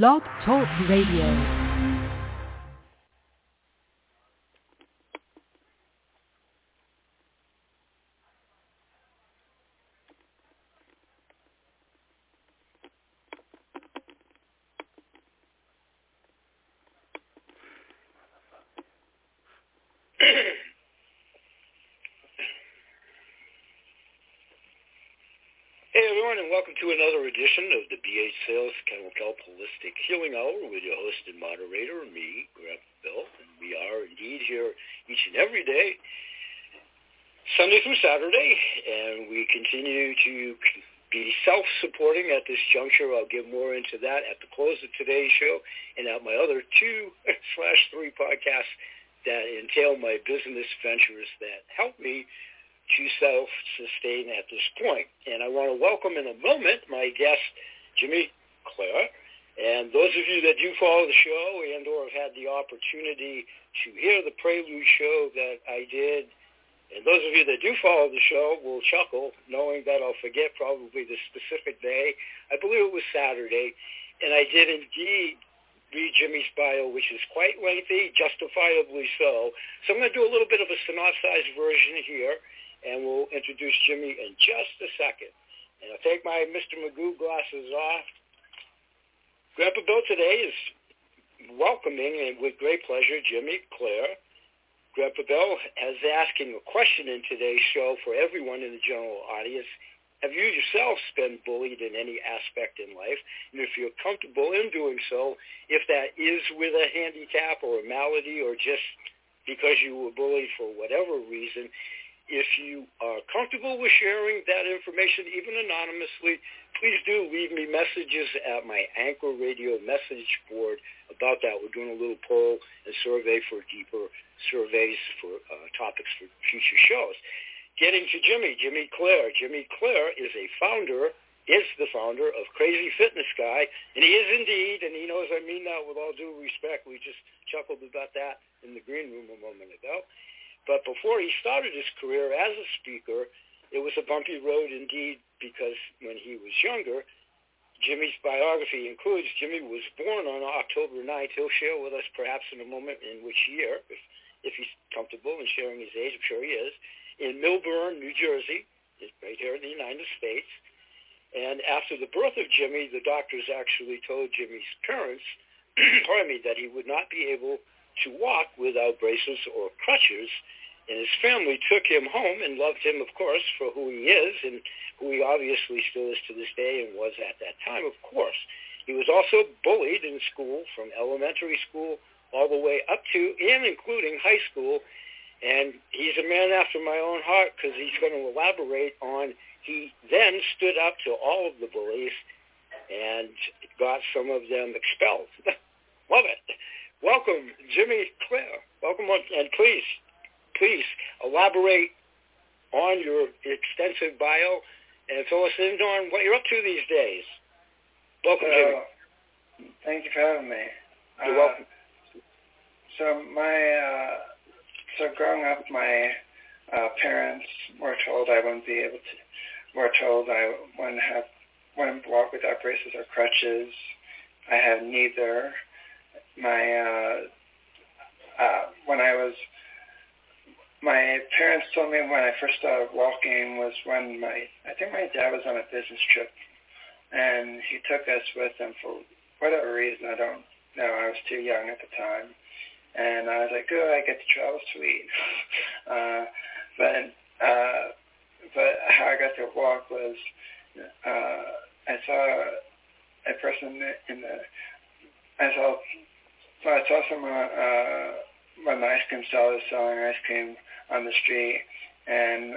Blog Talk Radio. Hey everyone, and welcome to another edition of the BH Sales Kennel Kelp Holistic Healing Hour with your host and moderator, me, Grandpa Bill. And we are indeed here each and every day, Sunday through Saturday, and we continue to be self-supporting at this juncture. I'll get more into that at the close of today's show and at my other two slash three podcasts that entail my business ventures that help me to self-sustain at this point. And I want to welcome in a moment my guest, Jimmy Clare. And those of you that do follow the show and or have had the opportunity to hear the prelude show that I did, and those of you that do follow the show will chuckle knowing that I'll forget probably the specific day. I believe it was Saturday. And I did indeed read Jimmy's bio, which is quite lengthy, justifiably so. So I'm going to do a little bit of a synopsized version here and we'll introduce Jimmy in just a second. And I'll take my Mr. Magoo glasses off. Grandpa Bill today is welcoming and with great pleasure Jimmy Clare. Grandpa Bill is asking a question in today's show for everyone in the general audience. Have you yourselves been bullied in any aspect in life? And if you're comfortable in doing so, if that is with a handicap or a malady or just because you were bullied for whatever reason, if you are comfortable with sharing that information, even anonymously, please do leave me messages at my Anchor Radio message board about that. We're doing a little poll and survey for deeper surveys for uh, topics for future shows. Getting to Jimmy, Jimmy Clare. Jimmy Clare is a founder, is the founder of Crazy Fitness Guy, and he is indeed, and he knows I mean that with all due respect. We just chuckled about that in the green room a moment ago. But before he started his career as a speaker, it was a bumpy road indeed because when he was younger, Jimmy's biography includes Jimmy was born on October 9th. He'll share with us perhaps in a moment in which year, if, if he's comfortable in sharing his age. I'm sure he is. In Millburn, New Jersey, right here in the United States. And after the birth of Jimmy, the doctors actually told Jimmy's parents, pardon me, that he would not be able to walk without braces or crutches. And his family took him home and loved him, of course, for who he is and who he obviously still is to this day and was at that time, of course. He was also bullied in school from elementary school all the way up to and including high school. And he's a man after my own heart because he's going to elaborate on he then stood up to all of the bullies and got some of them expelled. Love it. Welcome, Jimmy Clare. Welcome, on, and please, please elaborate on your extensive bio and fill us in on what you're up to these days. Welcome, so, Jimmy. Thank you for having me. You're uh, welcome. So my, uh, so growing up, my uh, parents were told I wouldn't be able to, were told I wouldn't have, wouldn't walk without braces or crutches. I have neither my uh, uh, when I was my parents told me when I first started walking was when my I think my dad was on a business trip and he took us with him for whatever reason I don't know I was too young at the time. And I was like oh I get to travel sweet. Uh, but uh, but how I got to walk was uh, I saw a person in the I saw so I saw some uh, when ice cream sellers selling ice cream on the street, and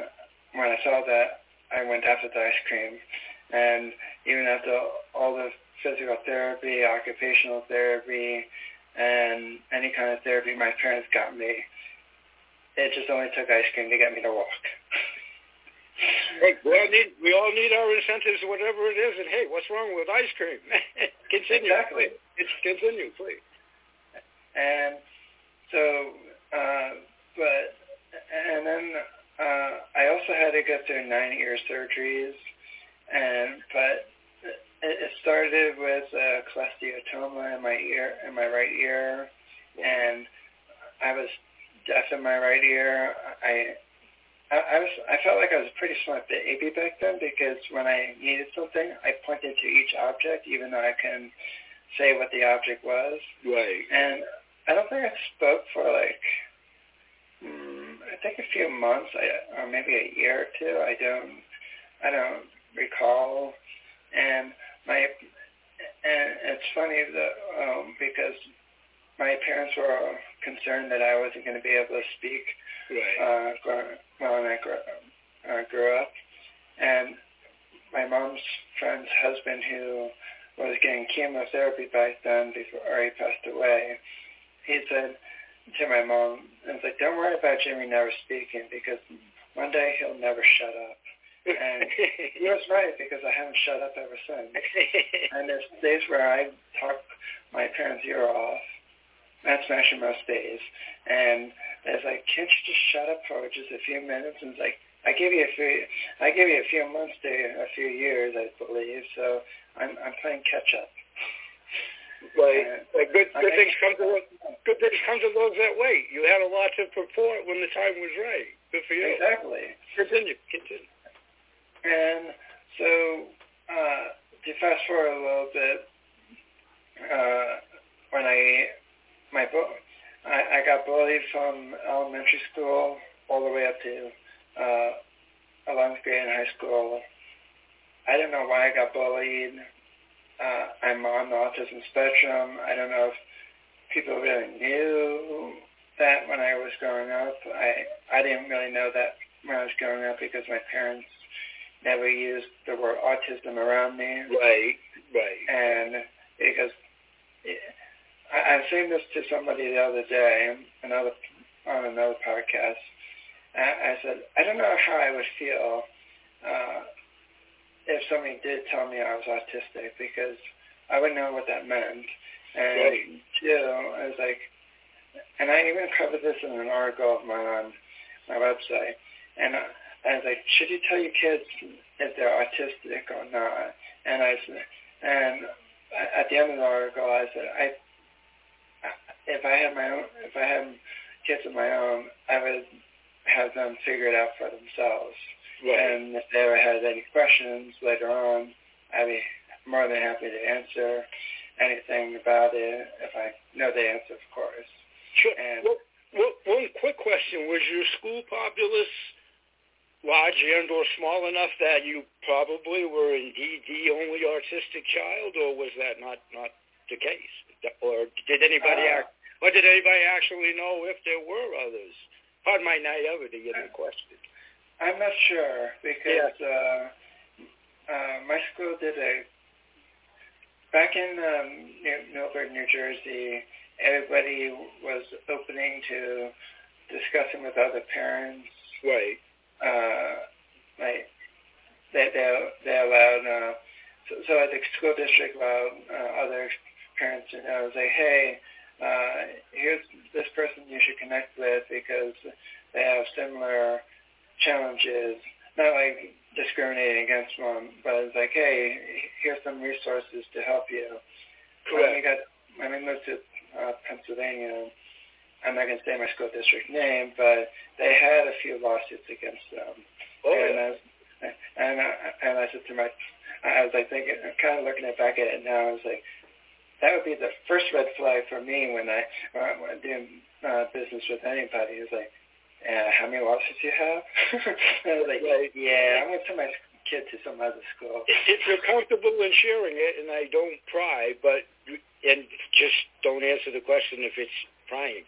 when I saw that, I went after the ice cream, and even after all the physical therapy, occupational therapy, and any kind of therapy my parents got me, it just only took ice cream to get me to walk. hey, we all need we all need our incentives, whatever it is, and hey, what's wrong with ice cream? continue. Exactly. It's continue, please. And so, uh, but, and then uh, I also had to go through nine ear surgeries, and but it, it started with a cholesteatoma in my ear, in my right ear, and I was deaf in my right ear. I I, I was I felt like I was pretty smart baby back then because when I needed something, I pointed to each object, even though I can say what the object was. Right. And I don't think I spoke for like mm, I think a few months, I, or maybe a year or two. I don't I don't recall. And my and it's funny that um, because my parents were concerned that I wasn't going to be able to speak Right. uh, when I grew, uh, grew up. And my mom's friend's husband, who was getting chemotherapy back then before he passed away, he said to my mom, "It's like, don't worry about Jimmy never speaking because one day he'll never shut up." And he was right because I haven't shut up ever since. And there's days where I talk my parents' ear off. That's smashing most days. And it's like, can't you just shut up for just a few minutes? And it's like, I give you a few, I give you a few months to a few years, I believe. So I'm I'm playing catch up. Like, like good, good things come to good things come to those that wait. You had a lot to purport when the time was right. Good for you. Exactly. Continue. Continue. And so uh, to fast forward a little bit, uh, when I my bu- I, I got bullied from elementary school all the way up to uh, 11th grade in high school. I don't know why I got bullied. Uh, I'm on the autism spectrum. I don't know if people really knew that when I was growing up. I I didn't really know that when I was growing up because my parents never used the word autism around me. Right. Right. And because I, I was saying this to somebody the other day, another on another podcast. I, I said, I don't know how I would feel uh, if somebody did tell me I was autistic because I wouldn't know what that meant. And Right. two, I was like, and I even covered this in an article of mine on my website. And I, I was like, should you tell your kids if they're autistic or not? And I said, and at the end of the article, I said, I, if I had my own, if I had kids of my own, I would have them figure it out for themselves. Right. And if they ever had any questions later on, I'd be more than happy to answer anything about it if I know the answer, of course. Sure. And Well, well, one quick question: Was your school populace large and or small enough that you probably were indeed the only artistic child, or was that not not the case? Or did anybody Uh, act, or did anybody actually know if there were others? Pardon my naivety in the question. I'm not sure because uh, uh, my school did a back in um, New, Milford, New Jersey. Everybody was opening to discussing with other parents. Right. Uh, like they they they allowed uh, so, so the school district allowed uh, other parents to know say hey uh, here's this person you should connect with because they have similar challenges not like discriminating against one but it's like hey here's some resources to help you Correct. when we got when we moved to uh, Pennsylvania I'm not going to say my school district name but they had a few lawsuits against them Oh, and, yeah. I was, and, I, and I said to my, I was like thinking, I'm kind of looking back at it now, I was like, that would be the first red flag for me when I uh, when uh, business with anybody. Is like, uh, how many lawsuits you have? I was like, Right. yeah, I'm going to send my kid to some other school. if you're comfortable in sharing it, and I don't pry, but and just don't answer the question if it's prying.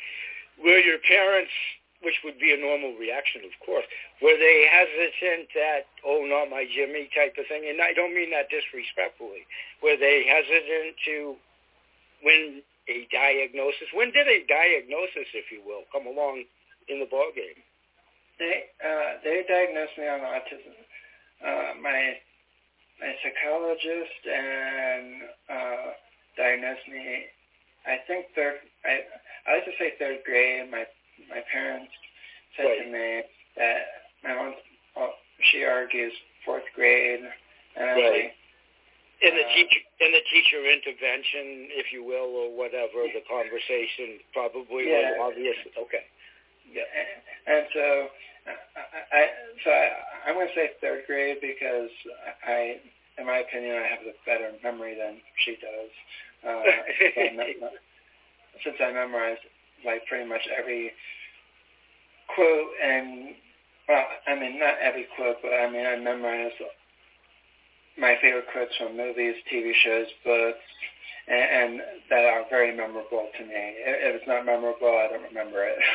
Were your parents, which would be a normal reaction, of course, were they hesitant that oh, not my Jimmy type of thing? And I don't mean that disrespectfully. Were they hesitant to when a diagnosis? When did a diagnosis, if you will, come along in the ball game? They uh, they diagnosed me on autism. Uh, my my psychologist and uh, diagnosed me. I think third. I I like to say third grade. My my parents said to me that my mom. Well, she argues fourth grade, and I Right. like, in the uh, teacher in the teacher intervention, if you will, or whatever, the conversation probably yeah. was obvious. Okay. Yeah, and so I, so I, I'm going to say third grade because I, in my opinion, I have a better memory than she does. Uh, since I memorized like pretty much every quote and well, I mean not every quote, but I mean I memorized my favorite quotes from movies, TV shows, books, and, and that are very memorable to me. If it's not memorable, I don't remember it.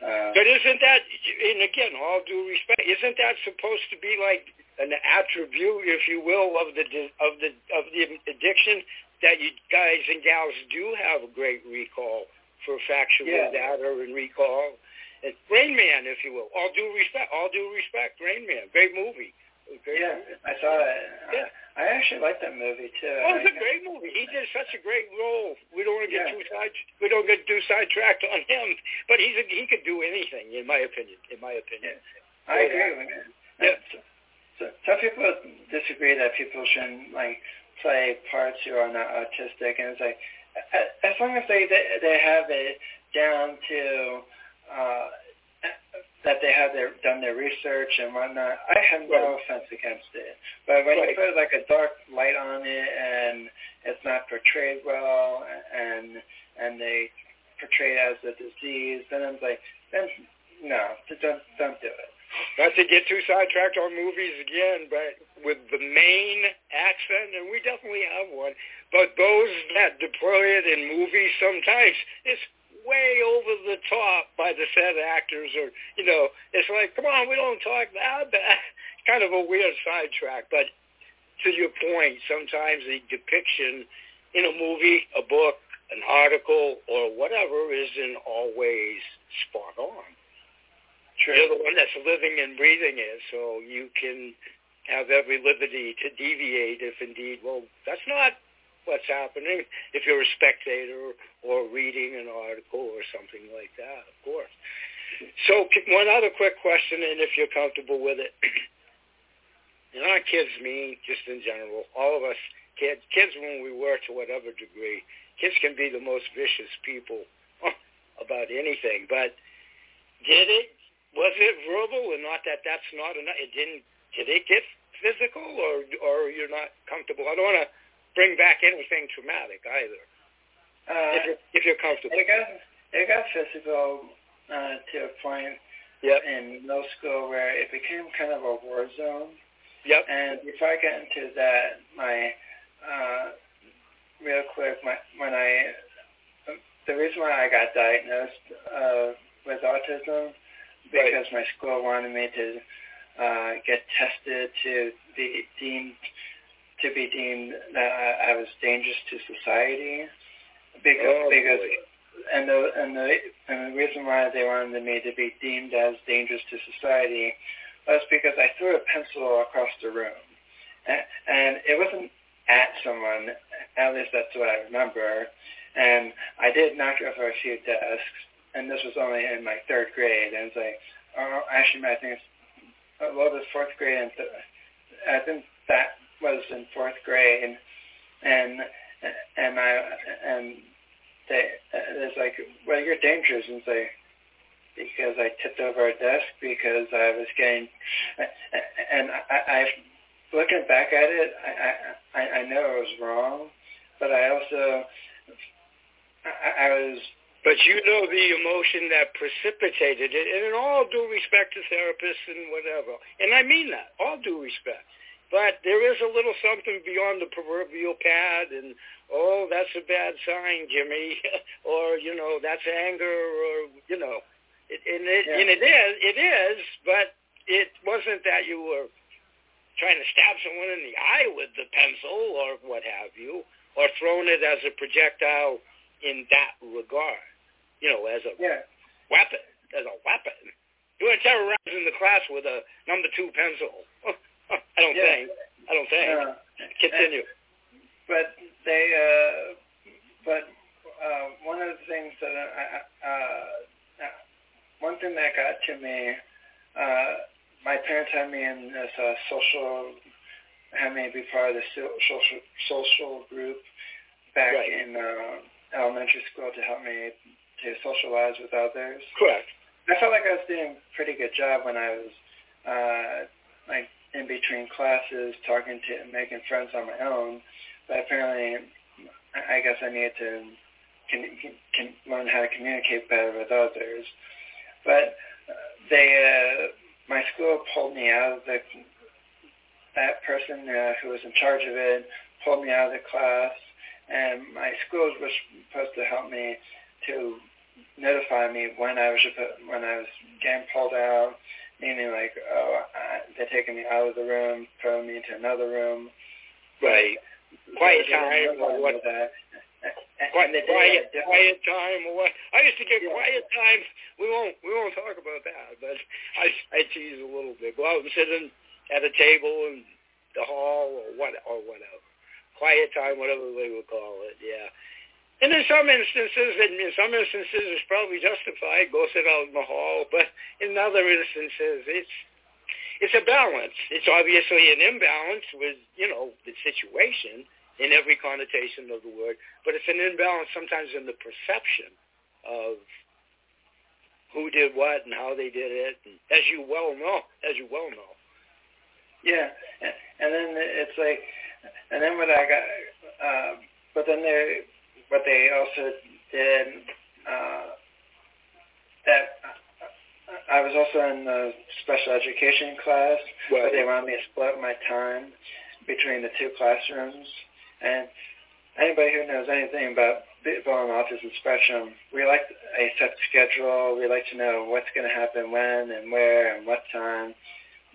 uh, but isn't that, and again, all due respect, isn't that supposed to be like an attribute, if you will, of the of the of the addiction that you guys and gals do have a great recall for factual yeah. data and recall. It's Rain Man, if you will. All due respect, all due respect, Rain Man, great movie. Yeah. I saw it. Yeah. I, I actually like that movie too. Oh, it's a great movie. He did such a great role. We don't want to get yeah. too side. We don't get too sidetracked on him, but he's a, he could do anything, in my opinion. In my opinion. Yeah. I agree with you. Yeah. So, some people disagree that people shouldn't like play parts who are not autistic, and it's like as long as they they, they have it down to. Uh, that they have their done their research and whatnot. I have no right. offense against it, but when right. you put like a dark light on it and it's not portrayed well, and and they portray it as a disease, then I'm like, then no, don't don't do it. Not to get too sidetracked on movies again, but with the Maine accent, and we definitely have one, but those that deploy it in movies sometimes, it's way over the top by the said actors or, you know, it's like, come on, we don't talk that bad. kind of a weird sidetrack. But to your point, sometimes the depiction in a movie, a book, an article, or whatever isn't always spot on. True. You're the one that's living and breathing it, so you can have every liberty to deviate if indeed, well, that's not what's happening if you're a spectator or reading an article or something like that, of course. So one other quick question, and if you're comfortable with it. and our kids mean, just in general, all of us, kids, kids when we were to whatever degree, kids can be the most vicious people about anything. But did it, was it verbal and not that that's not enough? It didn't, did it get physical or, or you're not comfortable? I don't want to bring back anything traumatic either. Uh, if, you're, if you're comfortable. It got it got physical uh, to a point yep. in middle school where it became kind of a war zone. Yep. And before I get into that, my uh, real quick, my, when I the reason why I got diagnosed uh, with autism because right. my school wanted me to uh, get tested to be deemed to be deemed that I, I was dangerous to society because oh, because and the and the and the reason why they wanted me to be deemed as dangerous to society was because I threw a pencil across the room, and, and it wasn't at someone. At least that's what I remember. And I did knock over a few desks, and this was only in my third grade. And it's like, oh, actually, I think it's a little bit fourth grade, and th- I think that was in fourth grade, and and I and they it's like, well, you're dangerous, and say because I tipped over a desk because I was getting, and I, I looking back at it, I, I I know it was wrong, but I also I, I was. But you know the emotion that precipitated it, and in all due respect to therapists and whatever, and I mean that, all due respect but there is a little something beyond the proverbial pad and, oh, that's a bad sign, Jimmy, or, you know, that's anger or, you know, it, and, it, yeah. and it is, it is, but it wasn't that you were trying to stab someone in the eye with the pencil or what have you, or thrown it as a projectile in that regard, you know, as a yeah. weapon, as a weapon. You terrorize in the class with a number two pencil. I don't yeah. think. I don't think. Uh, Continue. But they, uh, but uh, one of the things that I, uh, one thing that got to me, uh, my parents had me in this uh, social had me be part of the social social group back Right. in uh, elementary school to help me to socialize with others. Correct. I felt like I was doing a pretty good job when I was uh, like in between classes, talking to making friends on my own. But apparently, I guess I needed to can, can learn how to communicate better with others. But uh, they, uh, my school pulled me out of the that person uh, who was in charge of it pulled me out of the class, and my school was supposed to help me to notify me when I was when I was getting pulled out, meaning like oh I, they're taking me out of the room, throwing me into another room. Right. Quiet time or what? that. Quiet, quiet, quiet time or what? I used to get Yeah. quiet time. We won't, we won't talk about that. But I, I tease a little bit. Go out and sit in at a table in the hall or what, or whatever. Quiet time, whatever they would call it. Yeah. And in some instances, and in some instances, it's probably justified. Go sit out in the hall. But in other instances, it's it's a balance. It's obviously an imbalance with you know the situation in every connotation of the word, but it's an imbalance sometimes in the perception of who did what and how they did it, and as you well know, as you well know. Yeah, and, then it's like, and then what I got, uh, but then they, what they also did, uh, that I was also in the special education class, but they wanted me to split my time between the two classrooms. And anybody who knows anything about people on autism spectrum, we like a set schedule. We like to know what's going to happen when and where and what time.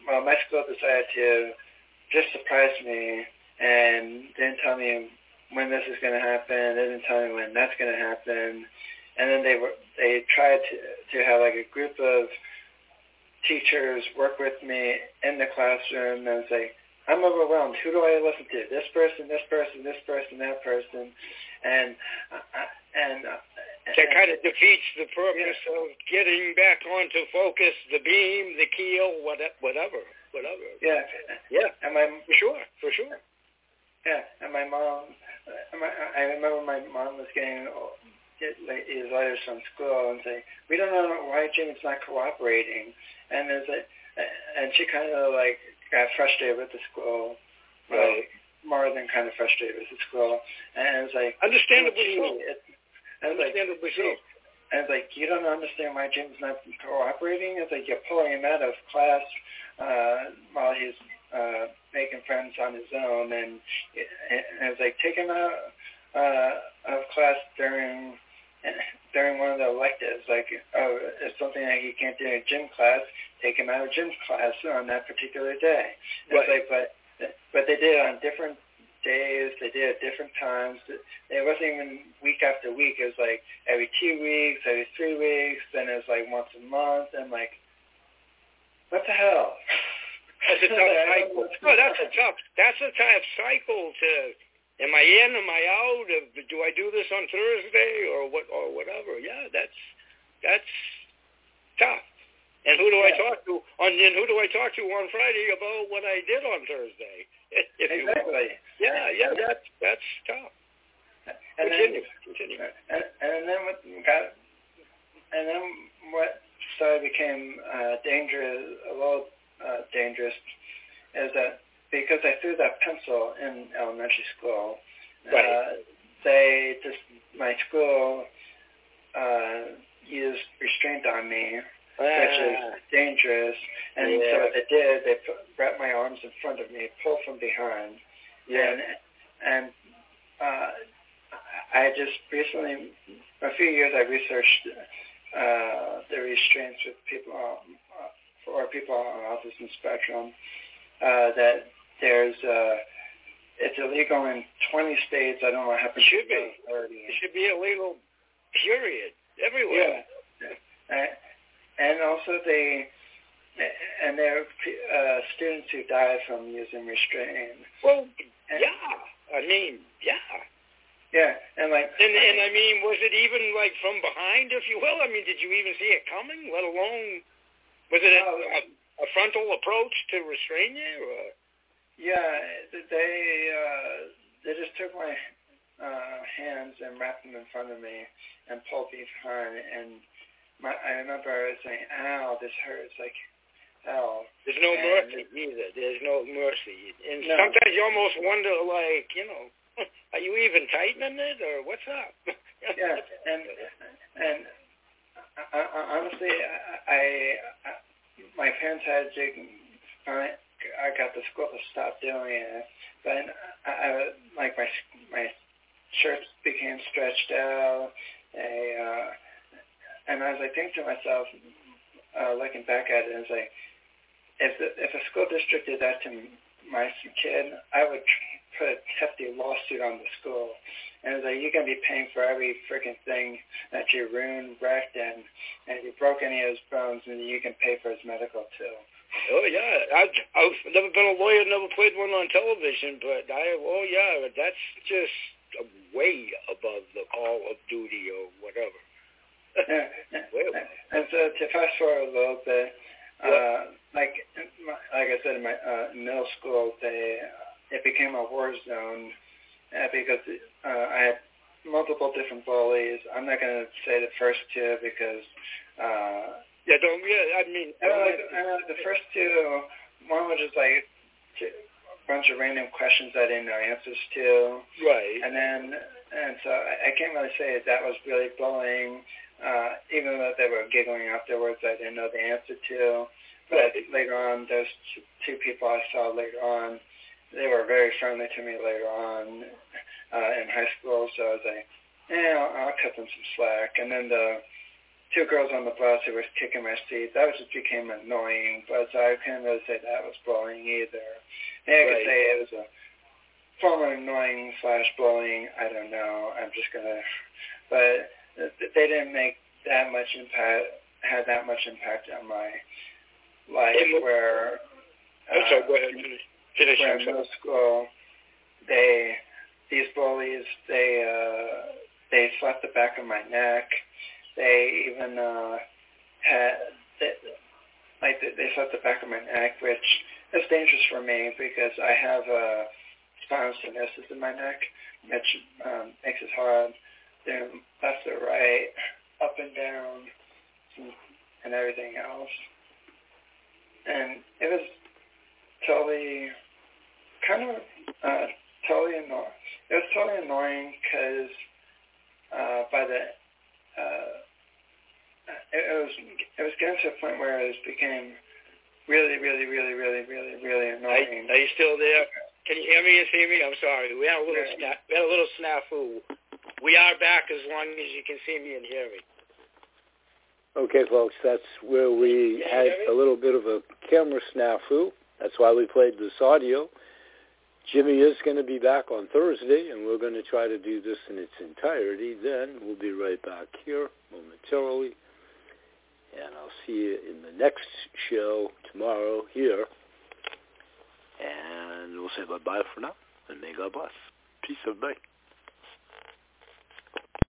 Well, my school decided to just surprise me and didn't tell me when this is going to happen. They didn't tell me when that's going to happen. And then they were they tried to to have like a group of teachers work with me in the classroom and say, I'm overwhelmed. Who do I listen to? This person, this person, this person, that person, and uh, and uh, That kind of defeats the purpose of getting back onto focus, the beam, the keel, what- whatever, whatever. yeah, Yeah, and my for sure, for sure. Yeah, and my mom, uh, I remember my mom was getting get like, these letters from school and say, we don't know why Jimmy's not cooperating, and there's a, and she kind of like got frustrated with the school, Right. more than kind of frustrated with the school, and it's like, Understandably so. And like, Understandably so. and it's like, you don't understand why Jim's not cooperating. It's like you're pulling him out of class uh, while he's uh, making friends on his own, and, and it's like take him out uh, of class during during one of the electives. Like, oh, it's something that he can't do in gym class. Take him out of gym class on that particular day. It's Right. like, but but they did it on different days. They did it at different times. It wasn't even week after week. It was like every two weeks, every three weeks. Then it was like once a month. And like, what the hell? That's a tough cycle. No, that's a tough. That's a tough cycle to. Am I in? Am I out? Do I do this on Thursday or what or whatever? Yeah, that's that's tough. And who do I talk to on? And who do I talk to on Friday about what I did on Thursday? If. Exactly. Yeah, yeah, that's that's tough. And Continue, then, continue. and, and then what got, and then what started became uh, dangerous, a little uh, dangerous, is that because I threw that pencil in elementary school, Right. uh, they just my school uh, used restraint on me, which is Ah, dangerous. And so what they did, they put, wrapped my arms in front of me, pulled from behind, yeah. and and uh, I just recently, a few years, I researched uh, the restraints with people uh, for people on autism spectrum. Uh, that there's uh, it's illegal in 20 states. I don't know what happens. It should be. 30. It should be illegal. Period. Everywhere. Yeah. Uh, and also they, and there are uh, students who die from using restraint. Well, And- yeah. I mean, yeah. Yeah, and like, And and I mean, was it even like from behind, if you will? I mean, did you even see it coming? Let alone was it a, No. a, a frontal approach to restrain you? Or? Yeah, they uh, they just took my uh, hands and wrapped them in front of me and pulled me behind. And my, I remember I was saying, "Ow, this hurts!" Like hell. There's no and, mercy either. There's no mercy, and No. sometimes you almost wonder, like, you know, are you even tightening it or what's up? Yeah, and and I, I, honestly, I, I, my parents had to. I, I got the school to stop doing it, but I, I like my my shirts became stretched out. A, uh, and as I think to myself, uh, looking back at it, it's like if the, if a school district did that to my kid, I would put a hefty lawsuit on the school. And it's like you're gonna be paying for every freaking thing that you ruined, wrecked, and and you broke any of his bones, and you can pay for his medical too. Oh yeah, I, I've never been a lawyer, never played one on television, but I oh yeah, that's just way above the call of duty or whatever. Well. and so to fast forward a little bit, uh, like like I said in my uh, middle school, they it became a war zone uh, because uh, I had multiple different bullies. I'm not going to say the first two because uh, Yeah, don't yeah. I mean, I don't like, I don't like the first two. One was just like a bunch of random questions I didn't know answers to. right. And then, and so I, I can't really say that was really bullying, uh, even though they were giggling afterwards. I didn't know the answer to. But Right. later on, those two, two people I saw later on, they were very friendly to me later on uh, in high school. So I was like, yeah, I'll, I'll cut them some slack. And then the two girls on the bus who were kicking my seat, that was just became annoying. But I couldn't really say that was bullying either. Maybe I could say it was a form of annoying slash bullying. I don't know. I'm just gonna, but they didn't make that much impact. Had that much impact on my life Hey, where. I'm sorry. uh, Go ahead. Finish. Finish. where in middle school, they these bullies they uh, they slapped the back of my neck. They even uh, had they, like they, slapped the back of my neck, which is dangerous for me because I have a spinal stenosis in my neck, which um, makes it hard doing left or right, up and down, and, everything else. And it was totally kind of uh, totally annoying. It was totally annoying because uh, by the uh, was it was getting to a point where it was became really, really, really, really, really, really Are, annoying. are you still there? Can you hear me and see me? I'm sorry. We had a little Yeah. sna- we had a little snafu. We are back as long as you can see me and hear me. Okay, folks, that's where we had a little bit of a camera snafu. That's why we played this audio. Jimmy is going to be back on Thursday, and we're going to try to do this in its entirety. Then we'll be right back here momentarily, and I'll see you in the next show tomorrow here. And we'll say bye-bye for now, and may God bless. Peace, everybody.